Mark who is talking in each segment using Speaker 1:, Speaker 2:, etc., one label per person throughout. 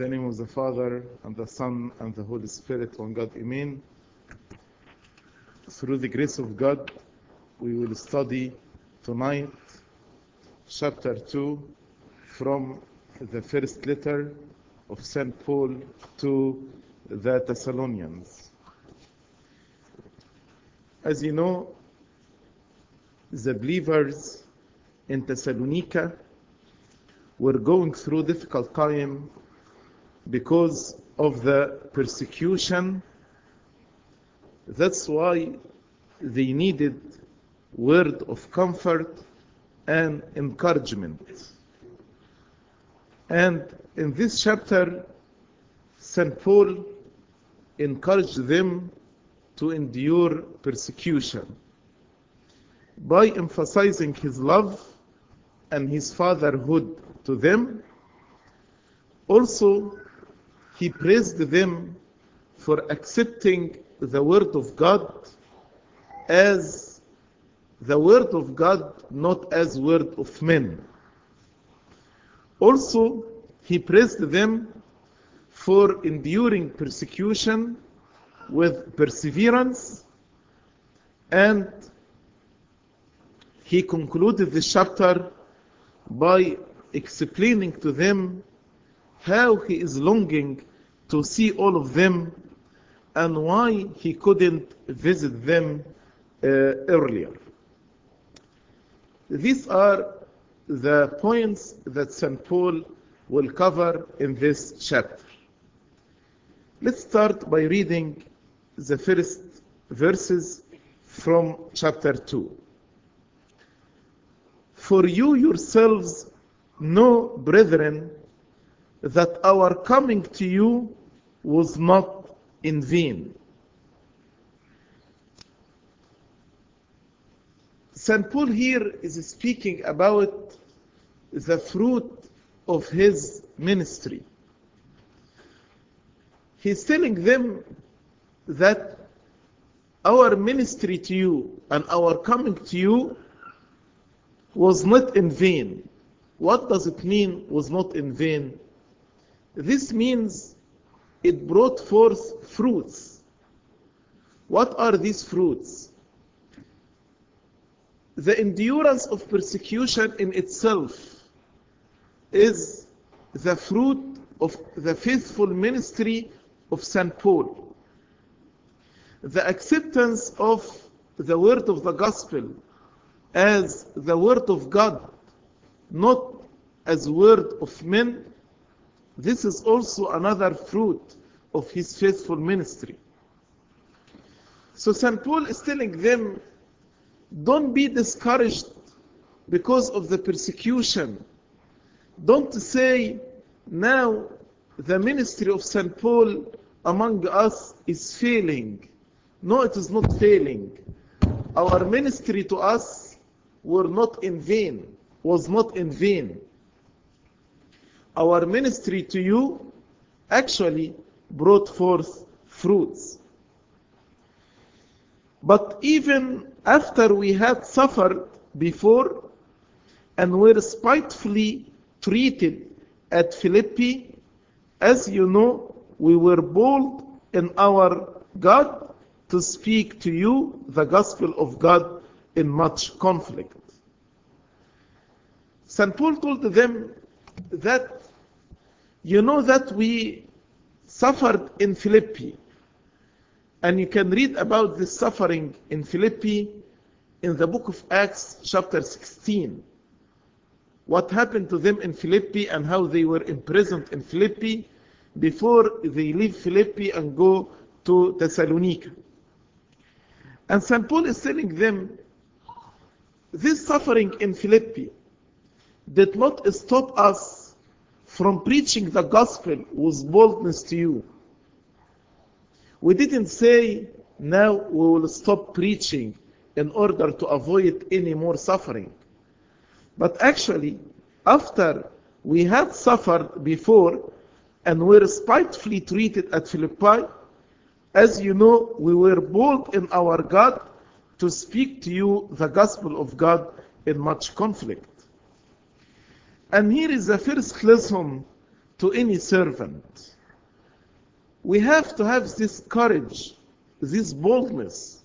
Speaker 1: the name of the Father, and the Son, and the Holy Spirit, one God, Amen. Through the grace of God, we will study tonight chapter 2 from the first letter of St. Paul to the Thessalonians. As you know, the believers in Thessalonica were going through difficult time because of the persecution. That's why they needed word of comfort and encouragement. And in this chapter, St. Paul encouraged them to endure persecution by emphasizing his love and his fatherhood to them. Also, he praised them for accepting the Word of God as the Word of God, not as Word of men. Also, he praised them for enduring persecution with perseverance and he concluded the chapter by explaining to them how he is longing to see all of them and why he couldn't visit them uh, earlier. These are the points that St. Paul will cover in this chapter. Let's start by reading the first verses from chapter 2. For you yourselves know, brethren, that our coming to you was not in vain. St. Paul here is speaking about the fruit of his ministry. He's telling them that our ministry to you and our coming to you was not in vain. What does it mean was not in vain? This means it brought forth fruits. What are these fruits? The endurance of persecution in itself is the fruit of the faithful ministry of St. Paul. The acceptance of the word of the gospel as the word of God, not as word of men, this is also another fruit of his faithful ministry. So St. Paul is telling them, don't be discouraged because of the persecution. Don't say, now the ministry of St. Paul among us is failing. No, it is not failing. Our ministry to us were not in vain, was not in vain. Our ministry to you actually brought forth fruits. But even after we had suffered before and were spitefully treated at Philippi, as you know, we were bold in our God to speak to you the gospel of God in much conflict. St. Paul told them that you know that we suffered in Philippi, and you can read about this suffering in Philippi in the book of Acts, chapter 16. What happened to them in Philippi and how they were imprisoned in Philippi before they leave Philippi and go to Thessalonica. And St. Paul is telling them this suffering in Philippi did not stop us from preaching the gospel with boldness to you. We didn't say, now we will stop preaching in order to avoid any more suffering. But actually, after we had suffered before and were spitefully treated at Philippi, as you know, we were bold in our God to speak to you the gospel of God in much conflict. And here is the first lesson to any servant. We have to have this courage, this boldness.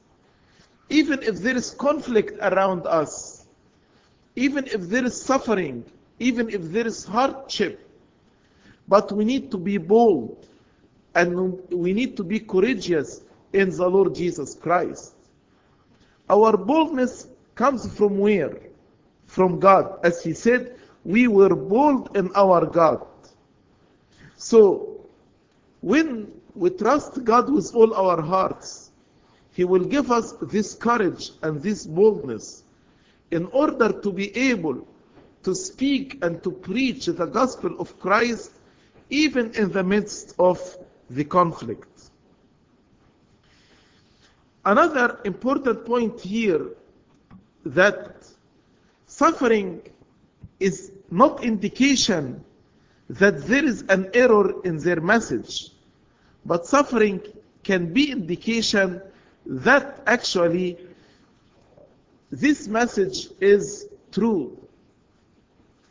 Speaker 1: Even if there is conflict around us, even if there is suffering, even if there is hardship, but we need to be bold and we need to be courageous in the Lord Jesus Christ. Our boldness comes from where? From God. As He said, we were bold in our God. So, when we trust God with all our hearts, He will give us this courage and this boldness in order to be able to speak and to preach the gospel of Christ even in the midst of the conflict. Another important point here that suffering is not indication that there is an error in their message, but suffering can be indication that actually this message is true.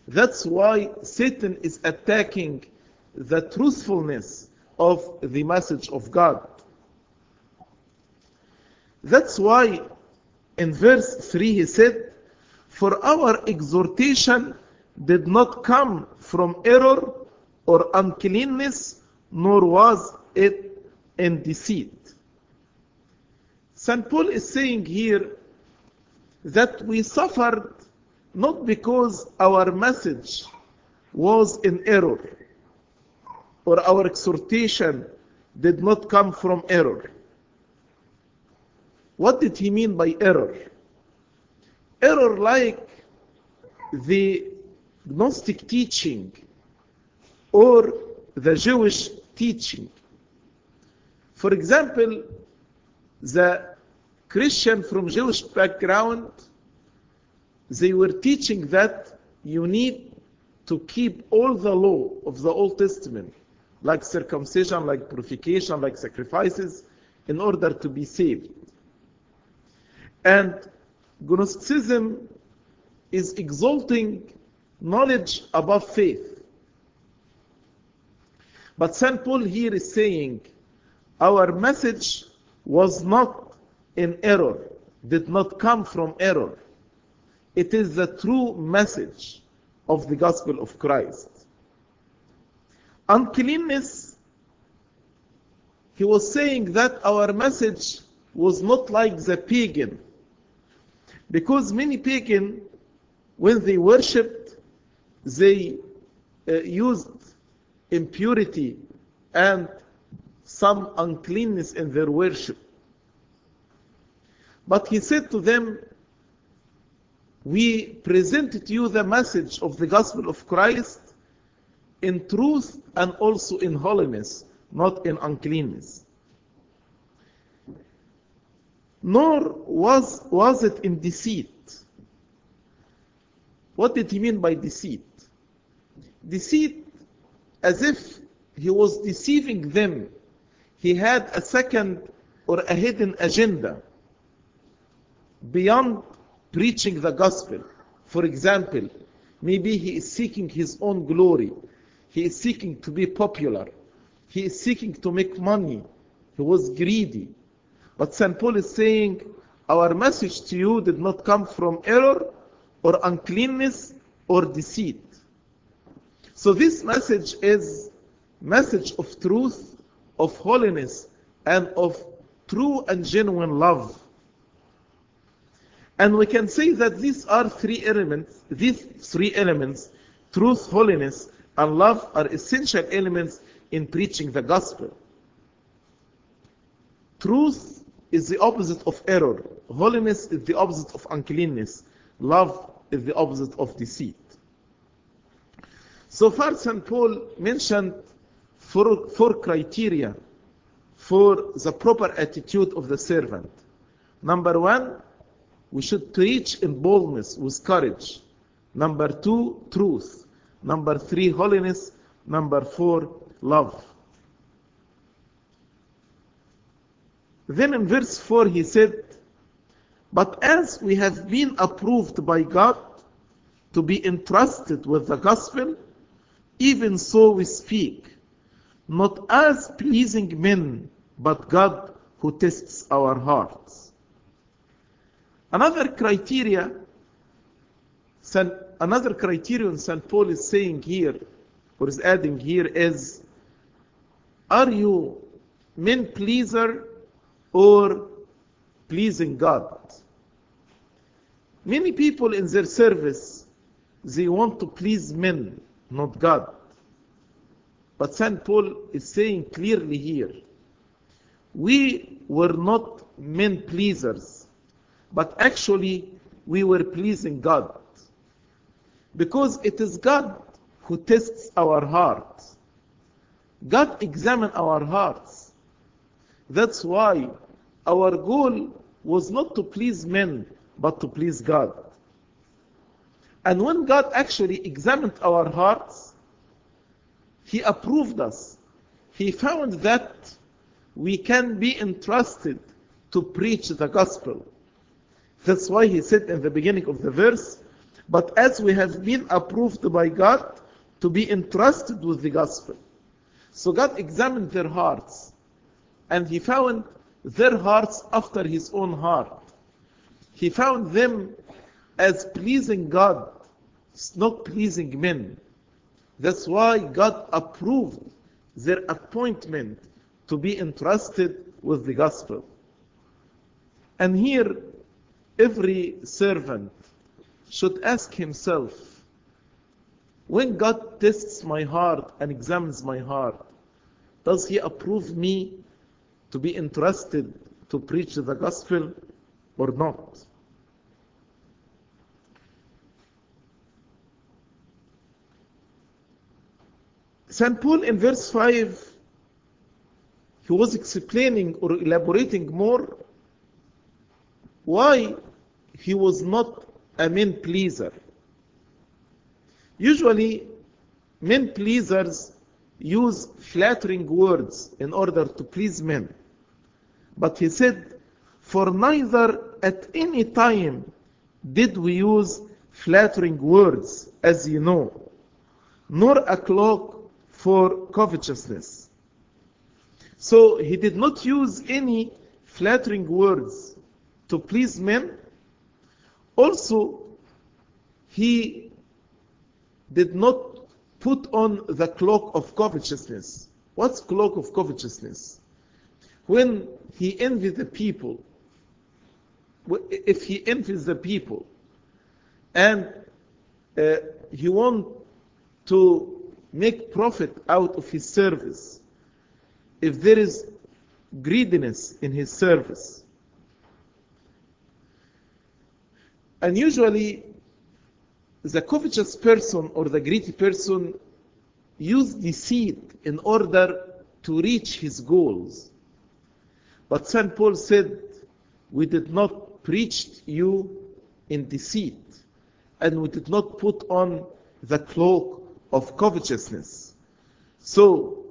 Speaker 1: That's why Satan is attacking the truthfulness of the message of God. That's why in verse 3 he said, For our exhortation did not come from error or uncleanness, nor was it in deceit. St. Paul is saying here that we suffered not because our message was in error or our exhortation did not come from error. What did he mean by error? Error like the Gnostic teaching or the Jewish teaching. For example, the Christian from Jewish background, they were teaching that you need to keep all the law of the Old Testament, like circumcision, like purification, like sacrifices, in order to be saved. And Gnosticism is exalting knowledge above faith. But St. Paul here is saying our message was not in error, did not come from error. It is the true message of the gospel of Christ. Uncleanness, he was saying that our message was not like the pagan. Because many pagan, when they worshipped, they uh, used impurity and some uncleanness in their worship. But he said to them, We present to you the message of the gospel of Christ in truth and also in holiness, not in uncleanness. Nor was, was it in deceit. What did he mean by deceit? Deceit as if he was deceiving them. He had a second or a hidden agenda beyond preaching the gospel. For example, maybe he is seeking his own glory. He is seeking to be popular. He is seeking to make money. He was greedy. But St. Paul is saying, Our message to you did not come from error or uncleanness or deceit. So this message is message of truth, of holiness, and of true and genuine love. And we can say that these are three elements, these three elements, truth, holiness, and love are essential elements in preaching the gospel. Truth is the opposite of error. Holiness is the opposite of uncleanness. Love is the opposite of deceit. So far, St. Paul mentioned four, four criteria for the proper attitude of the servant. Number one, we should preach in boldness with courage. Number two, truth. Number three, holiness. Number four, love. Then in verse 4 he said, But as we have been approved by God to be entrusted with the gospel, even so we speak, not as pleasing men, but God who tests our hearts. Another criteria, another criterion St. Paul is saying here, or is adding here, is are you men pleaser or pleasing God? Many people in their service, they want to please men, not God. But St. Paul is saying clearly here, we were not men pleasers, but actually we were pleasing God. Because it is God who tests our hearts. God examines our hearts. That's why our goal was not to please men, but to please God. And when God actually examined our hearts, He approved us. He found that we can be entrusted to preach the gospel. That's why He said in the beginning of the verse, But as we have been approved by God to be entrusted with the gospel. So God examined their hearts, and He found their hearts after His own heart. He found them as pleasing God, not pleasing men. That's why God approved their appointment to be entrusted with the gospel. And here, every servant should ask himself, when God tests my heart and examines my heart, does He approve me to be entrusted to preach the gospel or not? St. Paul in verse 5, he was explaining or elaborating more why he was not a men pleaser. Usually, men pleasers use flattering words in order to please men. But he said, For neither at any time did we use flattering words, as you know, nor a cloak for covetousness. So he did not use any flattering words to please men. Also, he did not put on the cloak of covetousness. What's cloak of covetousness? When he envies the people, if he envies the people, and uh, he wants to make profit out of his service, if there is greediness in his service, and usually the covetous person or the greedy person use deceit in order to reach his goals. But St. Paul said, We did not preach you in deceit, and we did not put on the cloak of covetousness. So,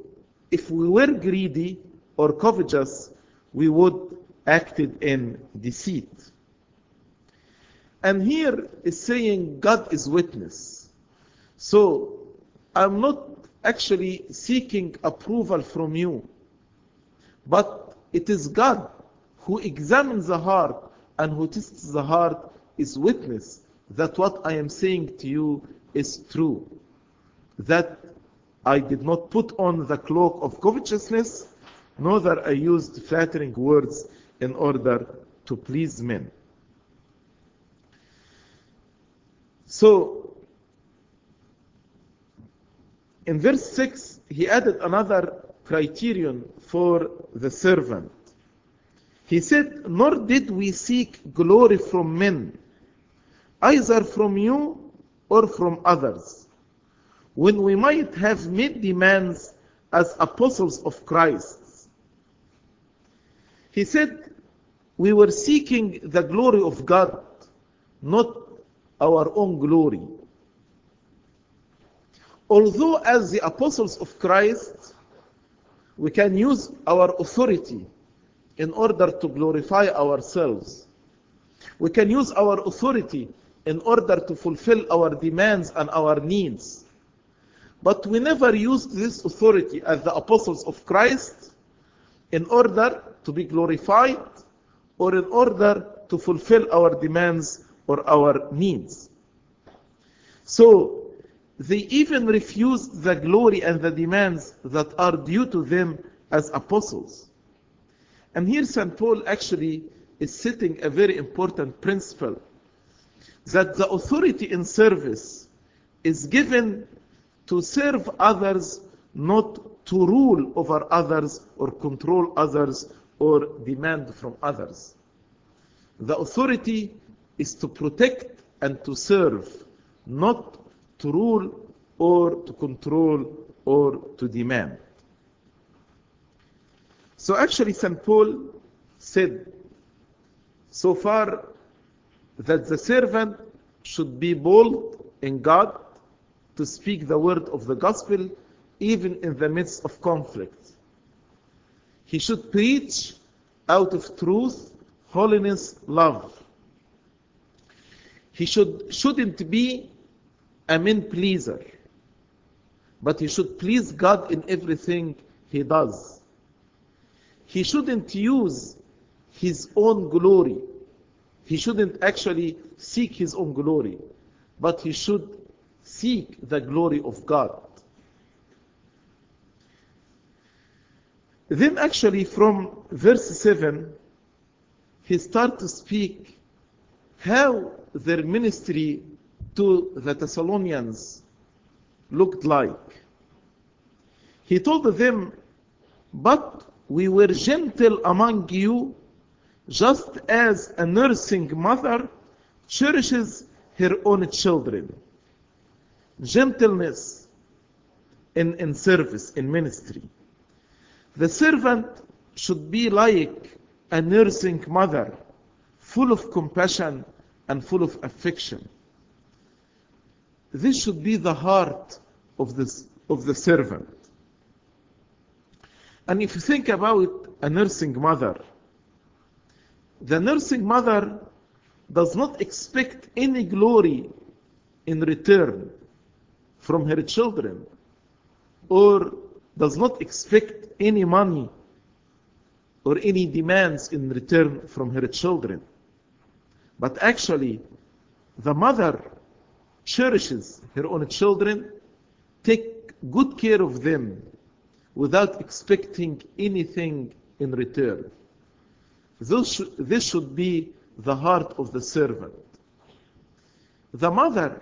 Speaker 1: if we were greedy or covetous, we would acted in deceit. And here is saying God is witness. So I'm not actually seeking approval from you, but it is God who examines the heart and who tests the heart is witness that what I am saying to you is true. That I did not put on the cloak of covetousness, nor that I used flattering words in order to please men. So, in verse 6, he added another criterion for the servant. He said, Nor did we seek glory from men, either from you or from others, when we might have made demands as apostles of Christ. He said, We were seeking the glory of God, not our own glory. Although, as the apostles of Christ, we can use our authority in order to glorify ourselves. We can use our authority in order to fulfill our demands and our needs. But we never used this authority as the apostles of Christ in order to be glorified or in order to fulfill our demands or our needs. So they even refused the glory and the demands that are due to them as apostles. And here St. Paul actually is setting a very important principle that the authority in service is given to serve others, not to rule over others or control others or demand from others. The authority is to protect and to serve, not to rule or to control or to demand. So actually, St. Paul said so far that the servant should be bold in God to speak the word of the gospel even in the midst of conflict. He should preach out of truth, holiness, love. He should, shouldn't be a man pleaser, but he should please God in everything he does. He shouldn't use his own glory. He shouldn't actually seek his own glory, but he should seek the glory of God. Then, actually, from verse 7, he starts to speak how their ministry to the Thessalonians looked like. He told them, But we were gentle among you, just as a nursing mother cherishes her own children. Gentleness in, in service, in ministry. The servant should be like a nursing mother, full of compassion and full of affection. This should be the heart of, this, of the servant. And if you think about a nursing mother, the nursing mother does not expect any glory in return from her children or does not expect any money or any demands in return from her children. But actually, the mother cherishes her own children, take good care of them without expecting anything in return. This, this should be the heart of the servant. The mother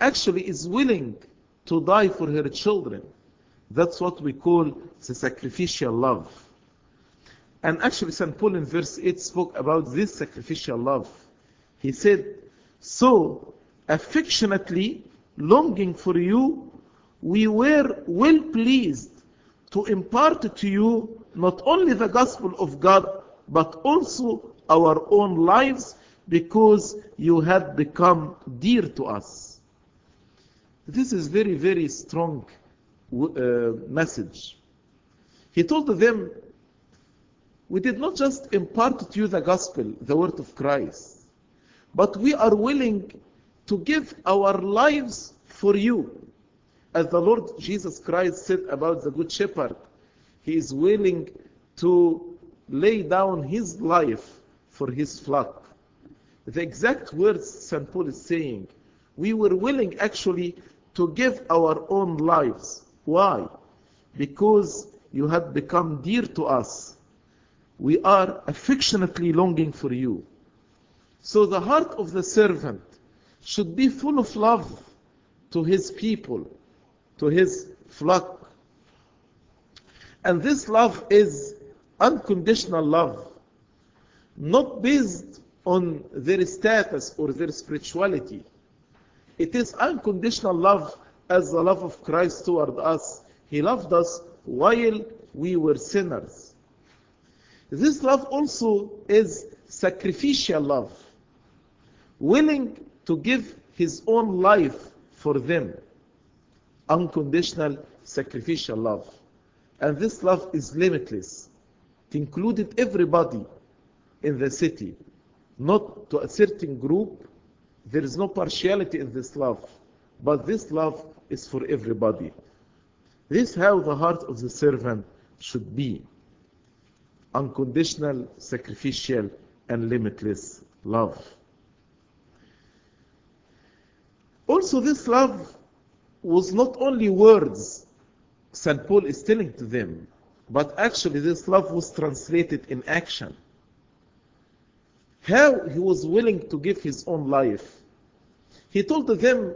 Speaker 1: actually is willing to die for her children. That's what we call the sacrificial love. And actually, St. Paul in verse 8 spoke about this sacrificial love. He said, So, affectionately longing for you, we were well pleased to impart to you not only the gospel of God, but also our own lives because you had become dear to us. This is very, very strong uh, message. He told them, we did not just impart to you the gospel, the word of Christ, but we are willing to give our lives for you. As the Lord Jesus Christ said about the Good Shepherd, he is willing to lay down his life for his flock. The exact words St. Paul is saying, we were willing actually to give our own lives. Why? Because you have become dear to us. We are affectionately longing for you. So the heart of the servant should be full of love to his people, to his flock. And this love is unconditional love, not based on their status or their spirituality. It is unconditional love as the love of Christ toward us. He loved us while we were sinners. This love also is sacrificial love, willing to give his own life for them. Unconditional sacrificial love. And this love is limitless. It included everybody in the city, not to a certain group. There is no partiality in this love, but this love is for everybody. This is how the heart of the servant should be. Unconditional, sacrificial, and limitless love. Also, this love was not only words St. Paul is telling to them, but actually this love was translated in action. How he was willing to give his own life. He told them,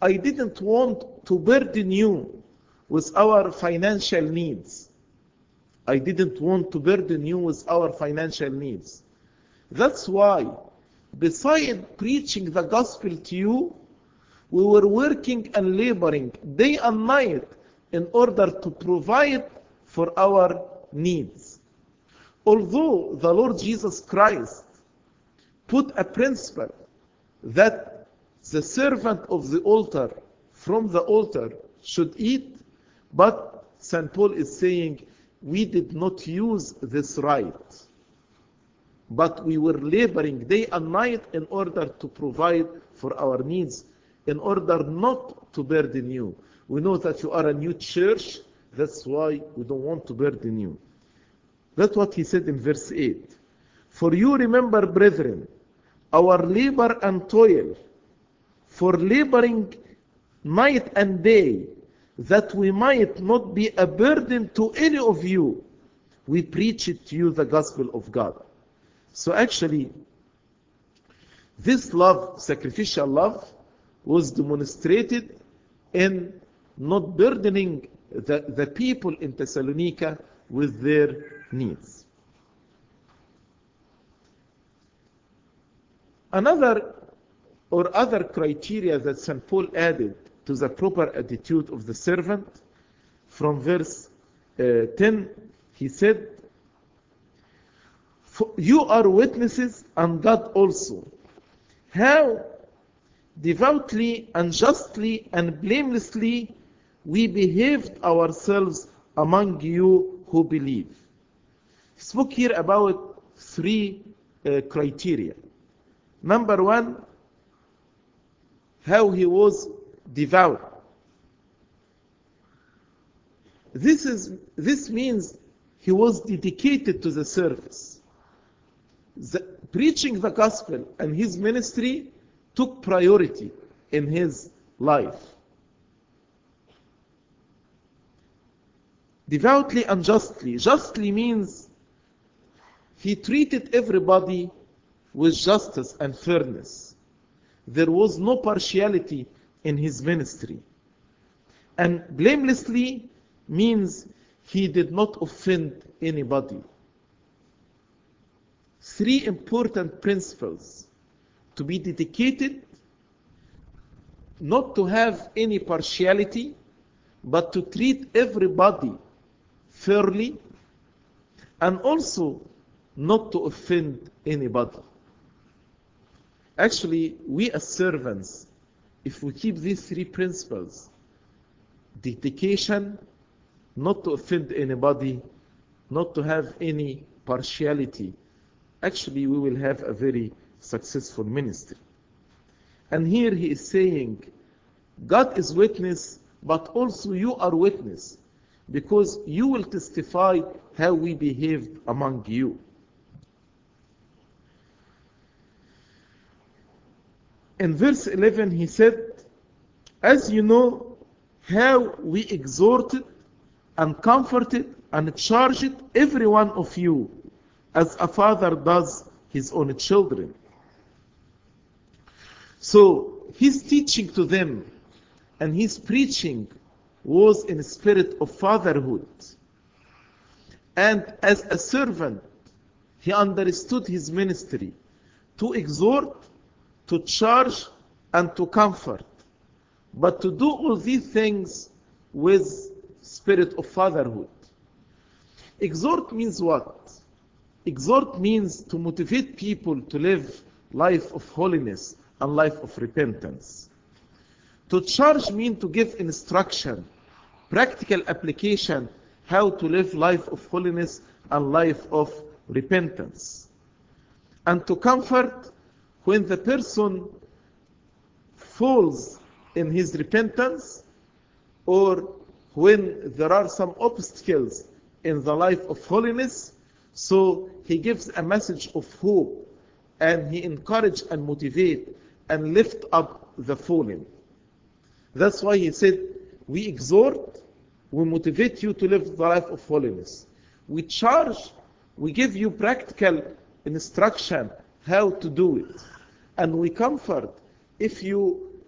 Speaker 1: I didn't want to burden you with our financial needs. I didn't want to burden you with our financial needs. That's why, beside preaching the gospel to you, we were working and laboring day and night in order to provide for our needs. Although the Lord Jesus Christ put a principle that the servant of the altar from the altar should eat, but St. Paul is saying we did not use this right. But we were laboring day and night in order to provide for our needs, in order not to burden you. We know that you are a new church, that's why we don't want to burden you. That's what he said in verse 8. For you remember, brethren, our labor and toil, for laboring night and day, that we might not be a burden to any of you, we preach it to you the gospel of God. So actually, this love, sacrificial love, was demonstrated in not burdening the, the people in Thessalonica with their needs. Another or other criteria that St. Paul added to the proper attitude of the servant, from verse uh, 10, he said, You are witnesses, and God also, how devoutly and justly and blamelessly we behaved ourselves among you who believe. He spoke here about three uh, criteria. Number one, how he was devout. This, is, this means he was dedicated to the service. The, preaching the gospel and his ministry took priority in his life. Devoutly and justly. Justly means he treated everybody with justice and fairness. There was no partiality in his ministry. And blamelessly means he did not offend anybody. Three important principles to be dedicated, not to have any partiality, but to treat everybody fairly, and also not to offend anybody. Actually, we as servants, if we keep these three principles, dedication, not to offend anybody, not to have any partiality, actually we will have a very successful ministry. And here he is saying, God is witness, but also you are witness, because you will testify how we behaved among you. In verse 11 he said, As you know how we exhorted and comforted and charged every one of you as a father does his own children. So his teaching to them and his preaching was in spirit of fatherhood. And as a servant, he understood his ministry to exhort, to charge, and to comfort. But to do all these things with spirit of fatherhood. Exhort means what? Exhort means to motivate people to live life of holiness and life of repentance. To charge means to give instruction, practical application, how to live life of holiness and life of repentance. And to comfort when the person falls in his repentance, or when there are some obstacles in the life of holiness. So he gives a message of hope and he encourage and motivate and lift up the fallen. That's why he said, we exhort, we motivate you to live the life of holiness. We charge, we give you practical instruction how to do it. And we comfort. If you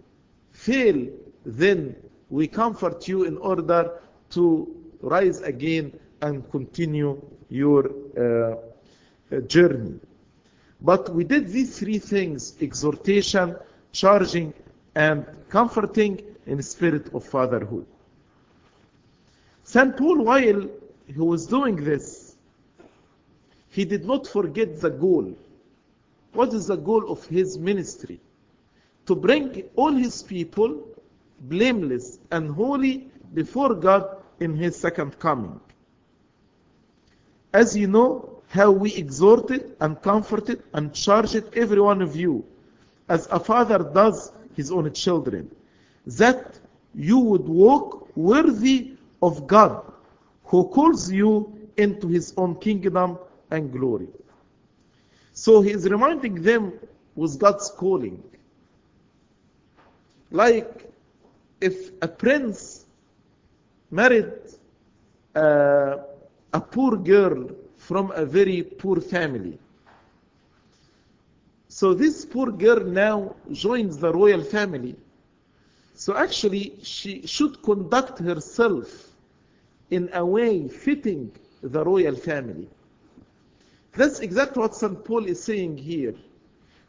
Speaker 1: fail, then we comfort you in order to rise again and continue your uh, journey. But we did these three things exhortation, charging, and comforting in the spirit of fatherhood. St. Paul, while he was doing this, he did not forget the goal. What is the goal of his ministry? To bring all his people blameless and holy before God in his second coming. As you know, how we exhorted and comforted and charged every one of you, as a father does his own children, that you would walk worthy of God, who calls you into his own kingdom and glory. So he is reminding them with God's calling. Like if a prince married uh, a poor girl from a very poor family. So this poor girl now joins the royal family. So actually, she should conduct herself in a way fitting the royal family. That's exactly what St. Paul is saying here.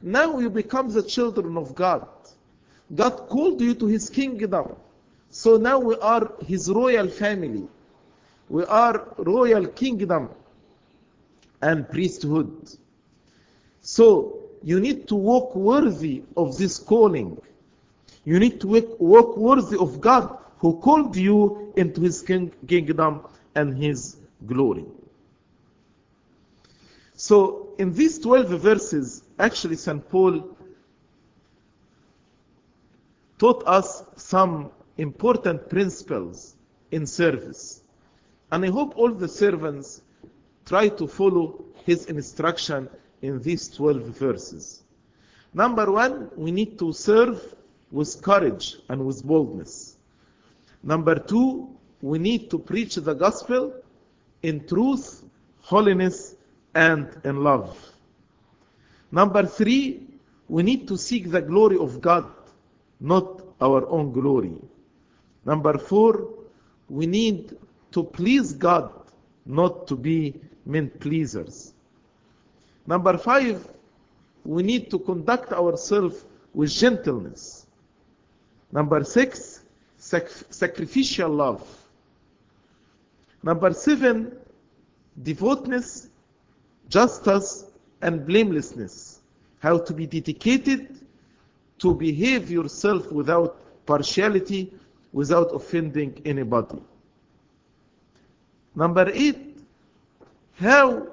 Speaker 1: Now you become the children of God. God called you to his kingdom. So now we are his royal family. We are royal kingdom and priesthood. So you need to walk worthy of this calling. You need to walk worthy of God who called you into his kingdom and his glory. So in these 12 verses, actually St. Paul taught us some important principles in service. And I hope all the servants try to follow his instruction in these 12 verses. Number one, we need to serve with courage and with boldness. Number two, we need to preach the gospel in truth, holiness, and in love. Number three, we need to seek the glory of God, not our own glory. Number four, we need to please God, not to be men pleasers. Number five, we need to conduct ourselves with gentleness. Number six, sac sacrificial love. Number seven, devoutness, justice, and blamelessness. How to be dedicated to behave yourself without partiality, without offending anybody. Number eight, how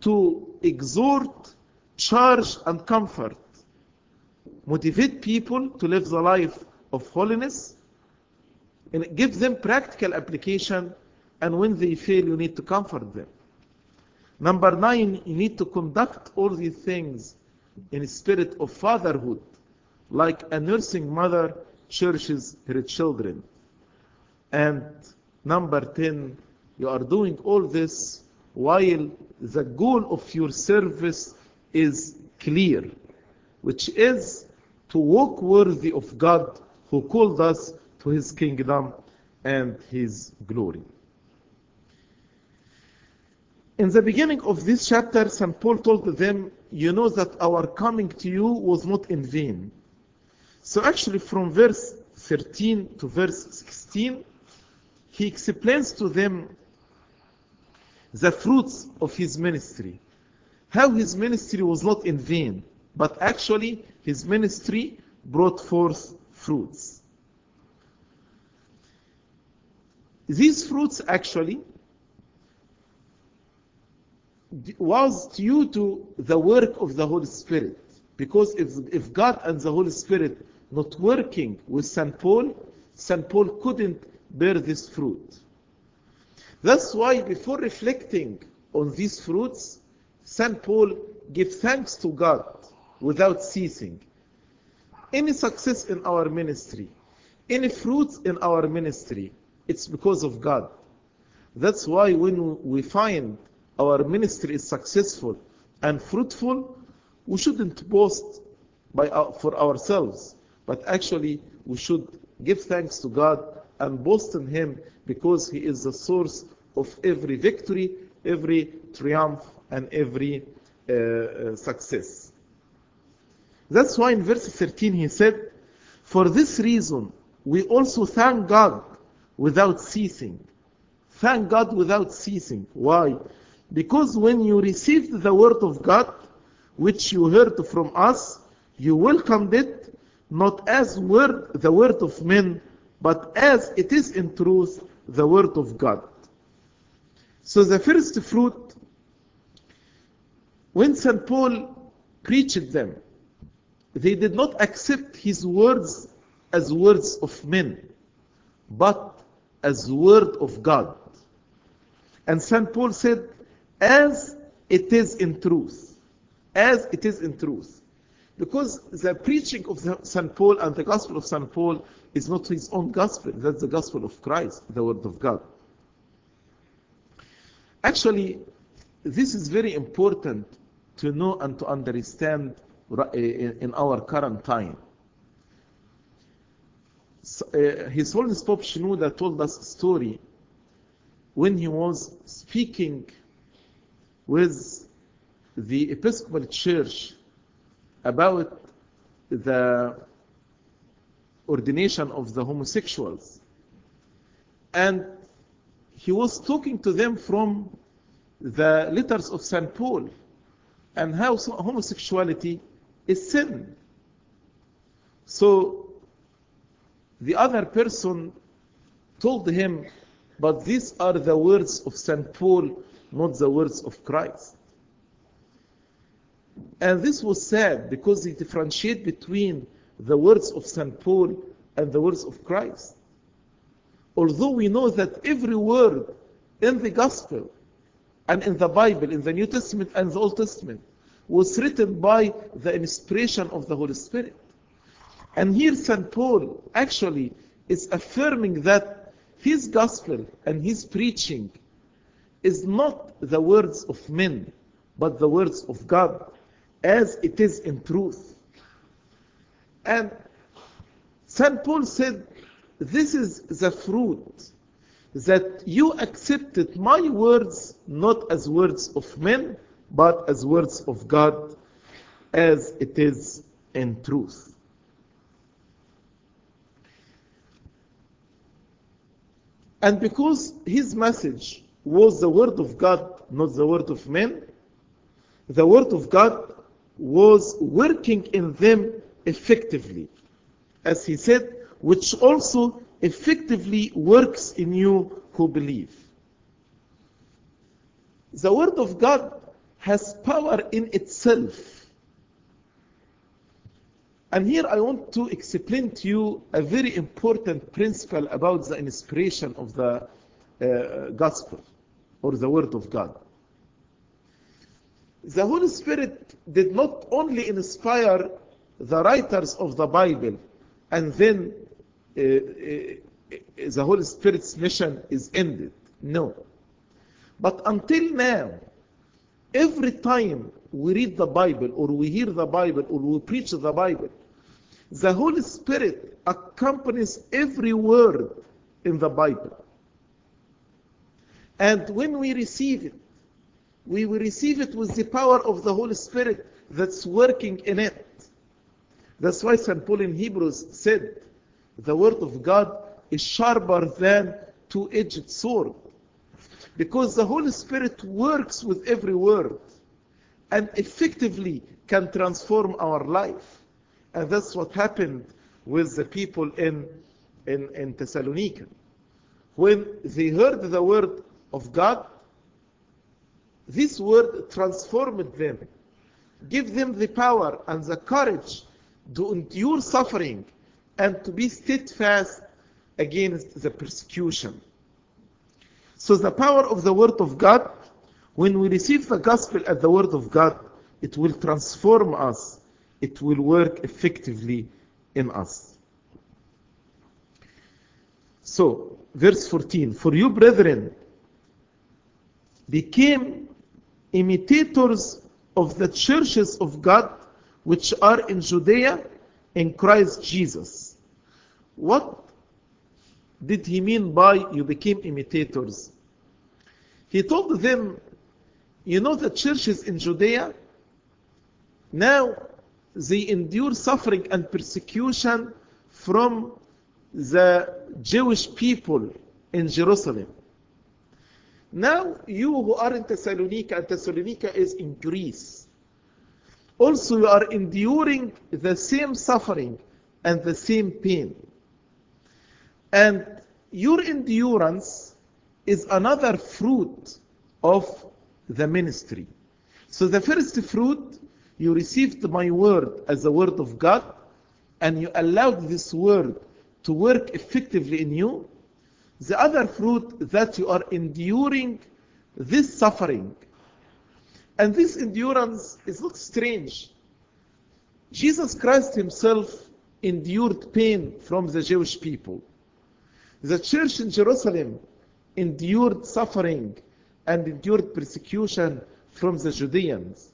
Speaker 1: to exhort, charge, and comfort. Motivate people to live the life of holiness and give them practical application. And when they fail, you need to comfort them. Number nine, you need to conduct all these things in a spirit of fatherhood, like a nursing mother cherishes her children. And number 10, you are doing all this while the goal of your service is clear, which is to walk worthy of God who called us to his kingdom and his glory. In the beginning of this chapter, St. Paul told them, You know that our coming to you was not in vain. So, actually, from verse 13 to verse 16, he explains to them the fruits of his ministry. How his ministry was not in vain, but actually his ministry brought forth fruits. These fruits actually was due to the work of the Holy Spirit. Because if, if God and the Holy Spirit not working with St. Paul, St. Paul couldn't bear this fruit. That's why before reflecting on these fruits, St. Paul gave thanks to God without ceasing. Any success in our ministry, any fruits in our ministry, it's because of God. That's why when we find our ministry is successful and fruitful, we shouldn't boast by, for ourselves, but actually we should give thanks to God and boast in Him because He is the source of every victory, every triumph, and every uh, uh, success. That's why in verse 13 he said, For this reason we also thank God without ceasing. Thank God without ceasing. Why? Because when you received the word of God, which you heard from us, you welcomed it not as word, the word of men, but as it is in truth the word of God. So the first fruit, when St. Paul preached them, they did not accept his words as words of men, but as word of God. And St. Paul said, as it is in truth. As it is in truth. Because the preaching of St. Paul and the gospel of St. Paul is not his own gospel, that's the gospel of Christ, the word of God. Actually, this is very important to know and to understand eh, eh, in our current time. Eh, his Holiness Pope Shenouda told us a story when he was speaking with the Episcopal Church about the ordination of the homosexuals. And he was talking to them from the letters of St. Paul and how homosexuality is sin. So the other person told him, but these are the words of St. Paul, not the words of Christ. And this was sad because he differentiate between the words of St. Paul and the words of Christ. Although we know that every word in the Gospel and in the Bible, in the New Testament and the Old Testament, was written by the inspiration of the Holy Spirit. And here St. Paul actually is affirming that his gospel and his preaching is not the words of men, but the words of God, as it is in truth. And St. Paul said, This is the fruit that you accepted my words not as words of men, but as words of God, as it is in truth. And because his message was the word of God, not the word of men, the word of God was working in them effectively. As he said, which also effectively works in you who believe. The word of God has power in itself. And here I want to explain to you a very important principle about the inspiration of the uh, gospel or the word of God. The Holy Spirit did not only inspire the writers of the Bible and then uh, uh, the Holy Spirit's mission is ended. No. But until now, every time we read the Bible or we hear the Bible or we preach the Bible, the Holy Spirit accompanies every word in the Bible. And when we receive it, we will receive it with the power of the Holy Spirit that's working in it. That's why St. Paul in Hebrews said, the word of God is sharper than two-edged sword. Because the Holy Spirit works with every word and effectively can transform our life. And that's what happened with the people in, in, in Thessalonica. When they heard the word of God, this word transformed them, give them the power and the courage to endure suffering and to be steadfast against the persecution. So the power of the Word of God, when we receive the gospel as the Word of God, it will transform us. It will work effectively in us. So, verse 14 For you, brethren, became imitators of the churches of God which are in Judea in Christ Jesus. What did he mean by you became imitators? He told them, you know the churches in Judea, now they endure suffering and persecution from the Jewish people in Jerusalem. Now, you who are in Thessalonica, and Thessalonica is in Greece, also you are enduring the same suffering and the same pain. And your endurance is another fruit of the ministry. So the first fruit, you received my word as the word of God, and you allowed this word to work effectively in you. The other fruit that you are enduring this suffering. And this endurance is not strange. Jesus Christ himself endured pain from the Jewish people. The church in Jerusalem endured suffering and endured persecution from the Judeans.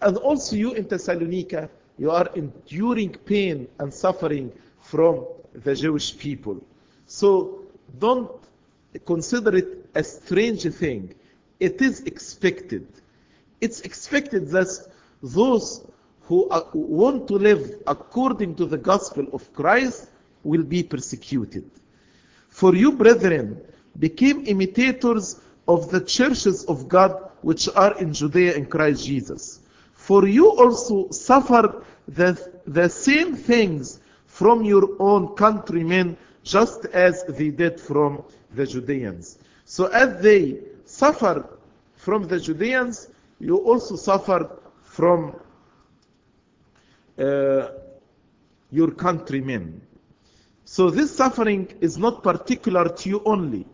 Speaker 1: And also you in Thessalonica, you are enduring pain and suffering from the Jewish people. So don't consider it a strange thing. It is expected. It's expected that those who want to live according to the gospel of Christ will be persecuted. For you, brethren, became imitators of the churches of God which are in Judea in Christ Jesus. For you also suffered the, the same things from your own countrymen, just as they did from the Judeans. So as they suffered from the Judeans, you also suffered from uh, your countrymen. So this suffering is not particular to you only,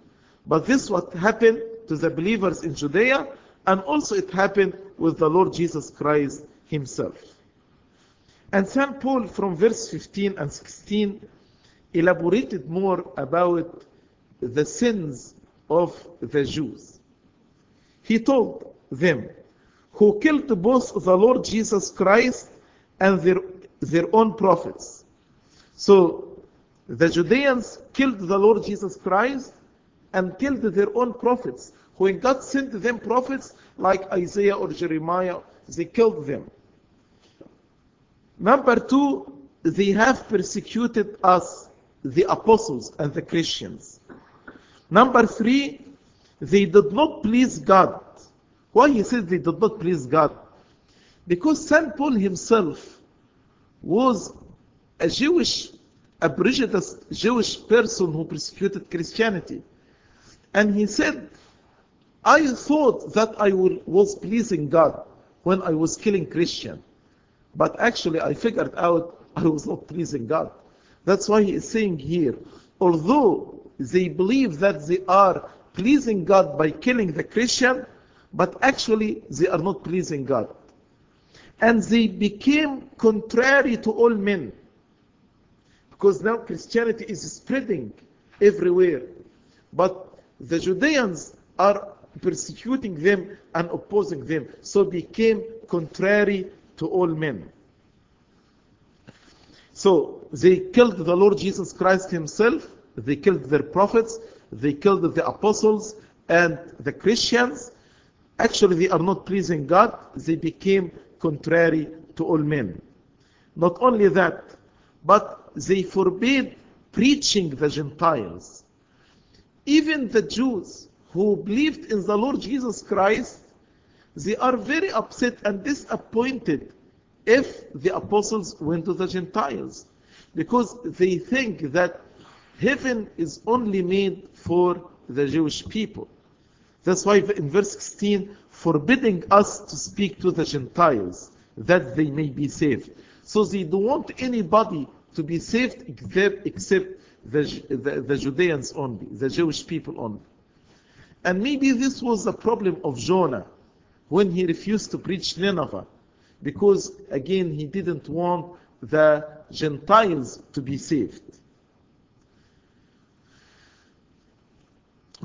Speaker 1: but this what happened to the believers in Judea, and also it happened with the Lord Jesus Christ himself. And St. Paul from verse 15 and 16 elaborated more about the sins of the Jews. He told them, who killed both the Lord Jesus Christ and their, their own prophets. So the Judeans killed the Lord Jesus Christ and killed their own prophets. When God sent them prophets like Isaiah or Jeremiah, they killed them. Number two, they have persecuted us, the apostles and the Christians. Number three, they did not please God. Why he says they did not please God? Because St. Paul himself was a Jewish, a prejudiced Jewish person who persecuted Christianity. And he said, I thought that I was pleasing God when I was killing Christian. But actually I figured out I was not pleasing God. That's why he is saying here, although they believe that they are pleasing God by killing the Christian, but actually they are not pleasing God. And they became contrary to all men. Because now Christianity is spreading everywhere. But the Judeans are persecuting them and opposing them. So became contrary to all men. So they killed the Lord Jesus Christ himself, they killed their prophets, they killed the apostles and the Christians. Actually, they are not pleasing God, they became contrary to all men. Not only that, but they forbade preaching the Gentiles. Even the Jews who believed in the Lord Jesus Christ, they are very upset and disappointed if the apostles went to the Gentiles. Because they think that heaven is only made for the Jewish people. That's why in verse 16, forbidding us to speak to the Gentiles, that they may be saved. So they don't want anybody to be saved except, except the, the, the Judeans only, the Jewish people only. And maybe this was the problem of Jonah when he refused to preach Nineveh, because again he didn't want the Gentiles to be saved.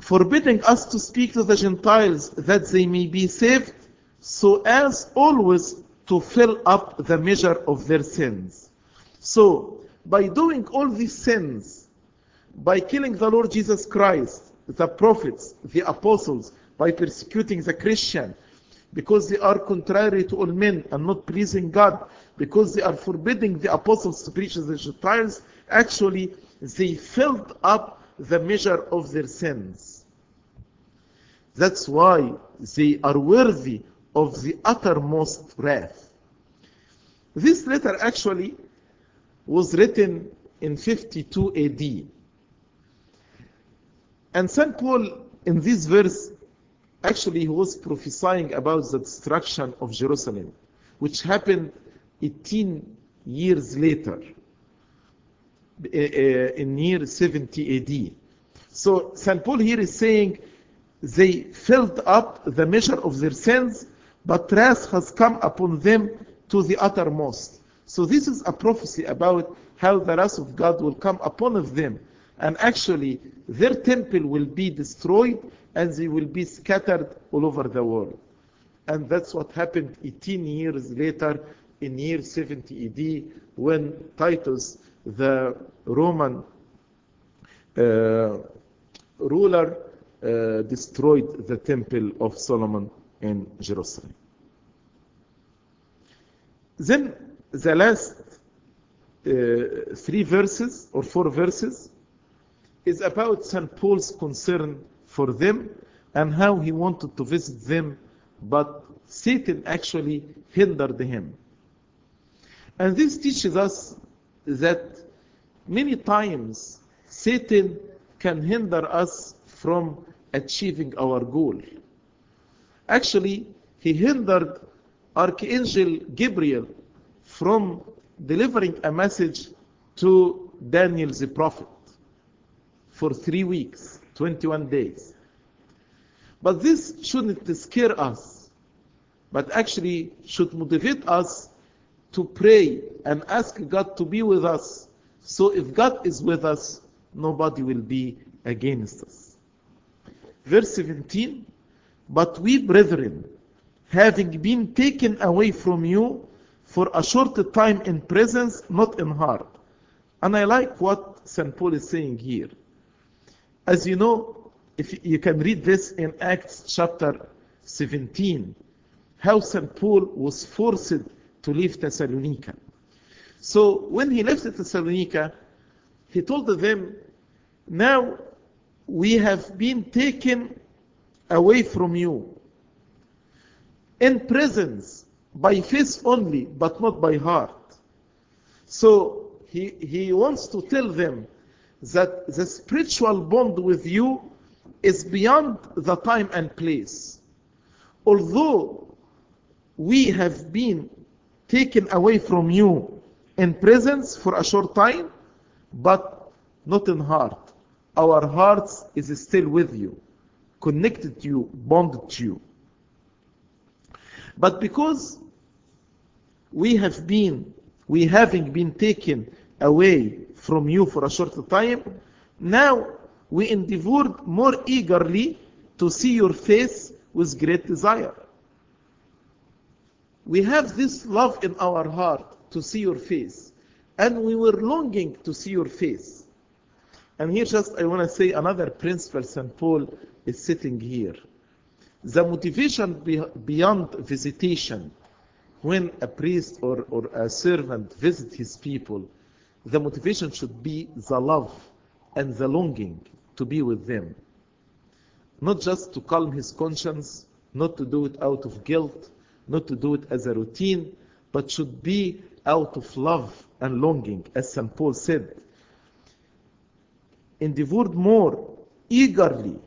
Speaker 1: Forbidding us to speak to the Gentiles that they may be saved, so as always to fill up the measure of their sins. So, by doing all these sins, by killing the Lord Jesus Christ, the prophets, the apostles, by persecuting the Christian, because they are contrary to all men and not pleasing God, because they are forbidding the apostles to preach to the Gentiles, actually they filled up the measure of their sins. That's why they are worthy of the uttermost wrath. This letter actually was written in 52 AD. And St. Paul, in this verse, actually he was prophesying about the destruction of Jerusalem, which happened 18 years later, eh, eh, in year 70 AD. So St. Paul here is saying they filled up the measure of their sins, but wrath has come upon them to the uttermost. So this is a prophecy about how the wrath of God will come upon them. And actually, their temple will be destroyed and they will be scattered all over the world. And that's what happened 18 years later in year 70 AD when Titus, the Roman uh, ruler, uh, destroyed the temple of Solomon in Jerusalem. Then the last uh, three verses or four verses is about St. Paul's concern for them and how he wanted to visit them, but Satan actually hindered him. And this teaches us that many times Satan can hinder us from achieving our goal. Actually, he hindered Archangel Gabriel from delivering a message to Daniel the prophet for three weeks, 21 days. But this shouldn't scare us, but actually should motivate us to pray and ask God to be with us. So if God is with us, nobody will be against us. Verse 17 But we, brethren, having been taken away from you for a short time in presence, not in heart. And I like what St. Paul is saying here. As you know, if you can read this in Acts chapter 17, how St. Paul was forced to leave Thessalonica. So when he left Thessalonica, he told them, Now we have been taken away from you in presence by face only, but not by heart. So he, he wants to tell them that the spiritual bond with you is beyond the time and place. Although we have been taken away from you in presence for a short time, but not in heart. Our hearts is still with you, connected to you, bonded to you. But because we have been, we having been taken away from you for a short time, now we endeavored more eagerly to see your face with great desire. We have this love in our heart to see your face, and we were longing to see your face. And here just I want to say another principle St. Paul is sitting here. The motivation beyond visitation, when a priest or, or a servant visit his people, the motivation should be the love and the longing to be with them. Not just to calm his conscience, not to do it out of guilt, not to do it as a routine, but should be out of love and longing, as St. Paul said. Endeavored more eagerly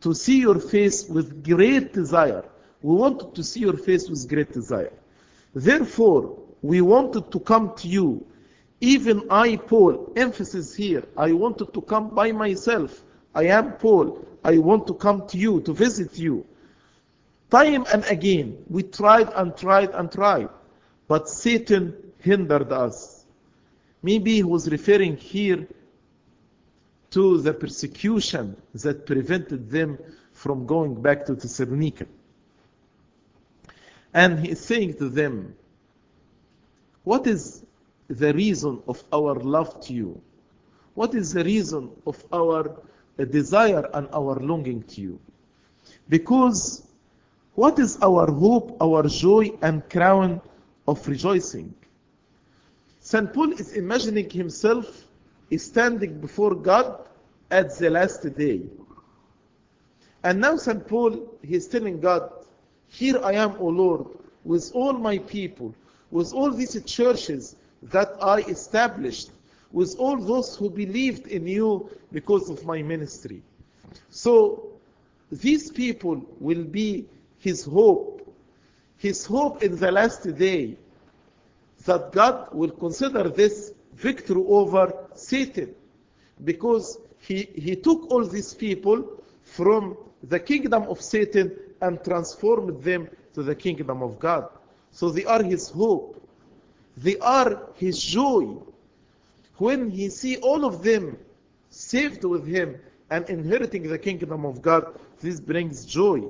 Speaker 1: to see your face with great desire. We wanted to see your face with great desire. Therefore, we wanted to come to you, Even I, Paul, emphasis here, I wanted to come by myself. I am Paul. I want to come to you, to visit you. Time and again, we tried and tried and tried, but Satan hindered us. Maybe he was referring here to the persecution that prevented them from going back to Thessalonica. And he is saying to them, What is the reason of our love to you? What is the reason of our uh, desire and our longing to you? Because what is our hope, our joy, and crown of rejoicing? St. Paul is imagining himself standing before God at the last day. And now St. Paul, he is telling God, Here I am, O Lord, with all my people, with all these churches that I established, with all those who believed in you because of my ministry. So these people will be his hope, his hope in the last day that God will consider this victory over Satan because he, he took all these people from the kingdom of Satan and transformed them to the kingdom of God. So they are his hope. They are his joy. When he see all of them saved with him and inheriting the kingdom of God, this brings joy.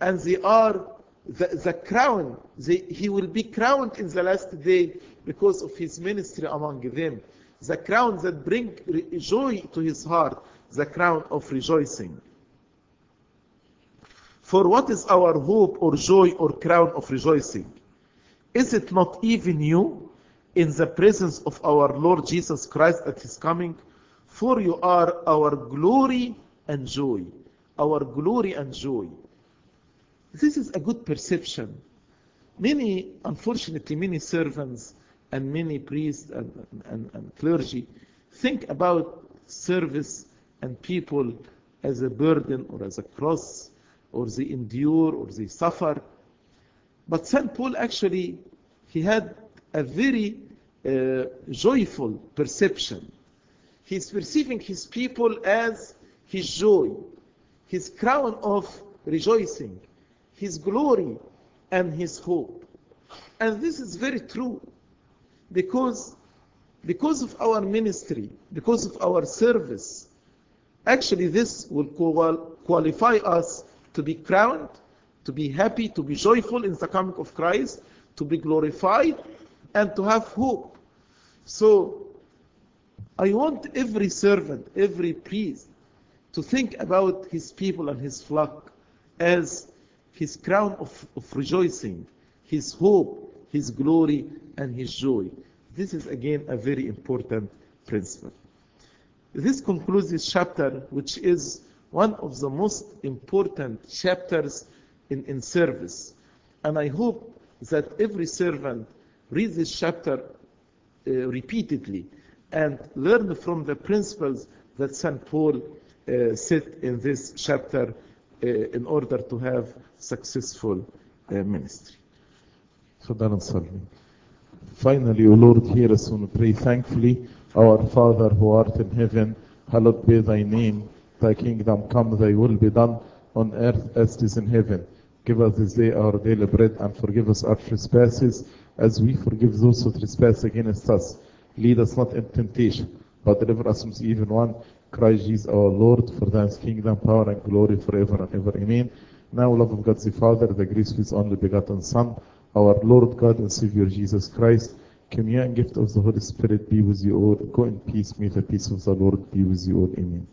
Speaker 1: And they are the, the crown. They, he will be crowned in the last day because of his ministry among them. The crown that bring joy to his heart, the crown of rejoicing. For what is our hope or joy or crown of rejoicing? Is it not even you in the presence of our Lord Jesus Christ at his coming? For you are our glory and joy. Our glory and joy. This is a good perception. Many, unfortunately, many servants and many priests and, and, and clergy think about service and people as a burden or as a cross or they endure or they suffer. But St. Paul actually, he had a very uh, joyful perception. He's perceiving his people as his joy, his crown of rejoicing, his glory, and his hope. And this is very true because, because of our ministry, because of our service, actually this will qualify us to be crowned, to be happy, to be joyful in the coming of Christ, to be glorified, and to have hope. So, I want every servant, every priest, to think about his people and his flock as his crown of, of rejoicing, his hope, his glory, and his joy. This is again a very important principle. This concludes this chapter, which is one of the most important chapters in, in service. And I hope that every servant reads this chapter uh, repeatedly and learn from the principles that St. Paul uh, set in this chapter uh, in order to have successful uh, ministry.
Speaker 2: Finally, O Lord, hear us and pray thankfully. Our Father who art in heaven, hallowed be thy name. Thy kingdom come, thy will be done on earth as it is in heaven. Give us this day our daily bread and forgive us our trespasses as we forgive those who trespass against us. Lead us not into temptation, but deliver us from the evil one. Christ Jesus our Lord, for thine kingdom, power, and glory forever and ever. Amen. Now, love of God the Father, the grace of His only begotten Son, our Lord God and Savior Jesus Christ, communion gift of the Holy Spirit be with you all. Go in peace. May the peace of the Lord be with you all. Amen.